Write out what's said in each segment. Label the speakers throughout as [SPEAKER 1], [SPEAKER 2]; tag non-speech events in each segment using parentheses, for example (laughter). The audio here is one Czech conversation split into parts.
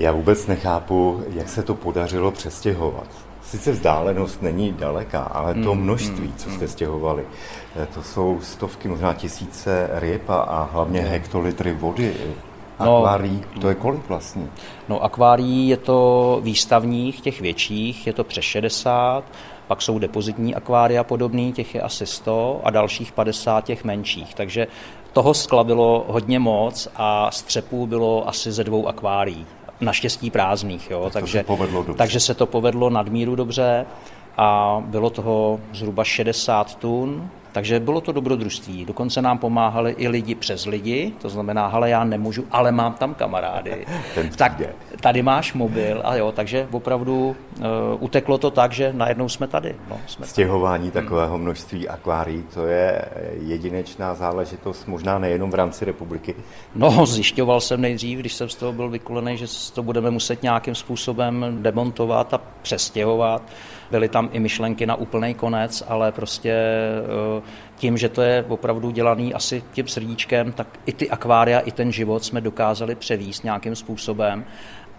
[SPEAKER 1] Já vůbec nechápu, jak se to podařilo přestěhovat. Sice vzdálenost není daleká, ale to hmm, množství, hmm, co jste hmm. stěhovali, eh, to jsou stovky, možná tisíce ryb a hlavně hektolitry vody. No, akvárií, to je kolik vlastně?
[SPEAKER 2] No akvárií je to výstavních, těch větších, je to přes 60, pak jsou depozitní akvária podobný, těch je asi 100 a dalších 50 těch menších. Takže toho skla bylo hodně moc a střepů bylo asi ze dvou akvárií. Naštěstí prázdných, jo?
[SPEAKER 1] Tak
[SPEAKER 2] takže,
[SPEAKER 1] se povedlo dobře.
[SPEAKER 2] takže se to povedlo nadmíru dobře a bylo toho zhruba 60 tun, takže bylo to dobrodružství. Dokonce nám pomáhali i lidi přes lidi, to znamená, ale já nemůžu, ale mám tam kamarády. (laughs) tak tady máš mobil a jo, takže opravdu uh, uteklo to tak, že najednou jsme tady. No, jsme
[SPEAKER 1] Stěhování tady. takového množství akvárií, to je jedinečná záležitost, možná nejenom v rámci republiky.
[SPEAKER 2] No, zjišťoval jsem nejdřív, když jsem z toho byl vykulený, že to budeme muset nějakým způsobem demontovat a přestěhovat. Byly tam i myšlenky na úplný konec, ale prostě eh, tím, že to je opravdu dělaný asi tím srdíčkem, tak i ty akvária, i ten život jsme dokázali převíst nějakým způsobem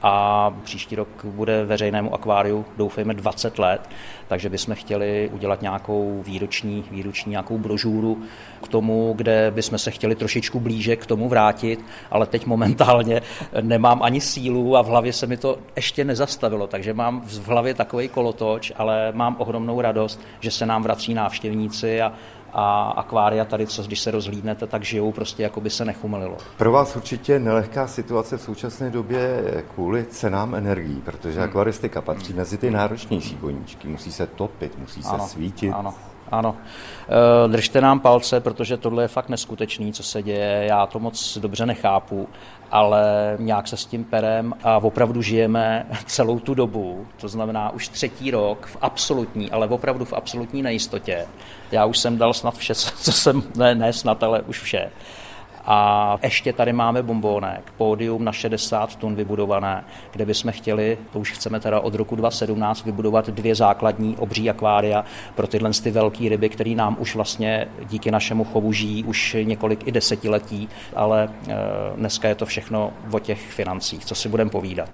[SPEAKER 2] a příští rok bude veřejnému akváriu, doufejme, 20 let, takže bychom chtěli udělat nějakou výroční, výroční nějakou brožůru k tomu, kde bychom se chtěli trošičku blíže k tomu vrátit, ale teď momentálně nemám ani sílu a v hlavě se mi to ještě nezastavilo, takže mám v hlavě takový kolotoč, ale mám ohromnou radost, že se nám vrací návštěvníci a, a akvária tady, co když se rozhlídnete, tak žijou prostě, jako by se nechumelilo.
[SPEAKER 1] Pro vás určitě nelehká situace v současné době kvůli cenám energií, protože hmm. akvaristika patří mezi ty náročnější koníčky. Musí se topit, musí se ano, svítit.
[SPEAKER 2] Ano. Ano. E, držte nám palce, protože tohle je fakt neskutečný, co se děje. Já to moc dobře nechápu, ale nějak se s tím perem a opravdu žijeme celou tu dobu. To znamená už třetí rok v absolutní, ale opravdu v absolutní nejistotě. Já už jsem dal snad vše, (laughs) co jsem, ne, ne snad, ale už vše. A ještě tady máme bombónek, pódium na 60 tun vybudované, kde bychom chtěli, to už chceme teda od roku 2017, vybudovat dvě základní obří akvária pro tyhle ty velké ryby, které nám už vlastně díky našemu chovu žijí už několik i desetiletí, ale eh, dneska je to všechno o těch financích, co si budeme povídat.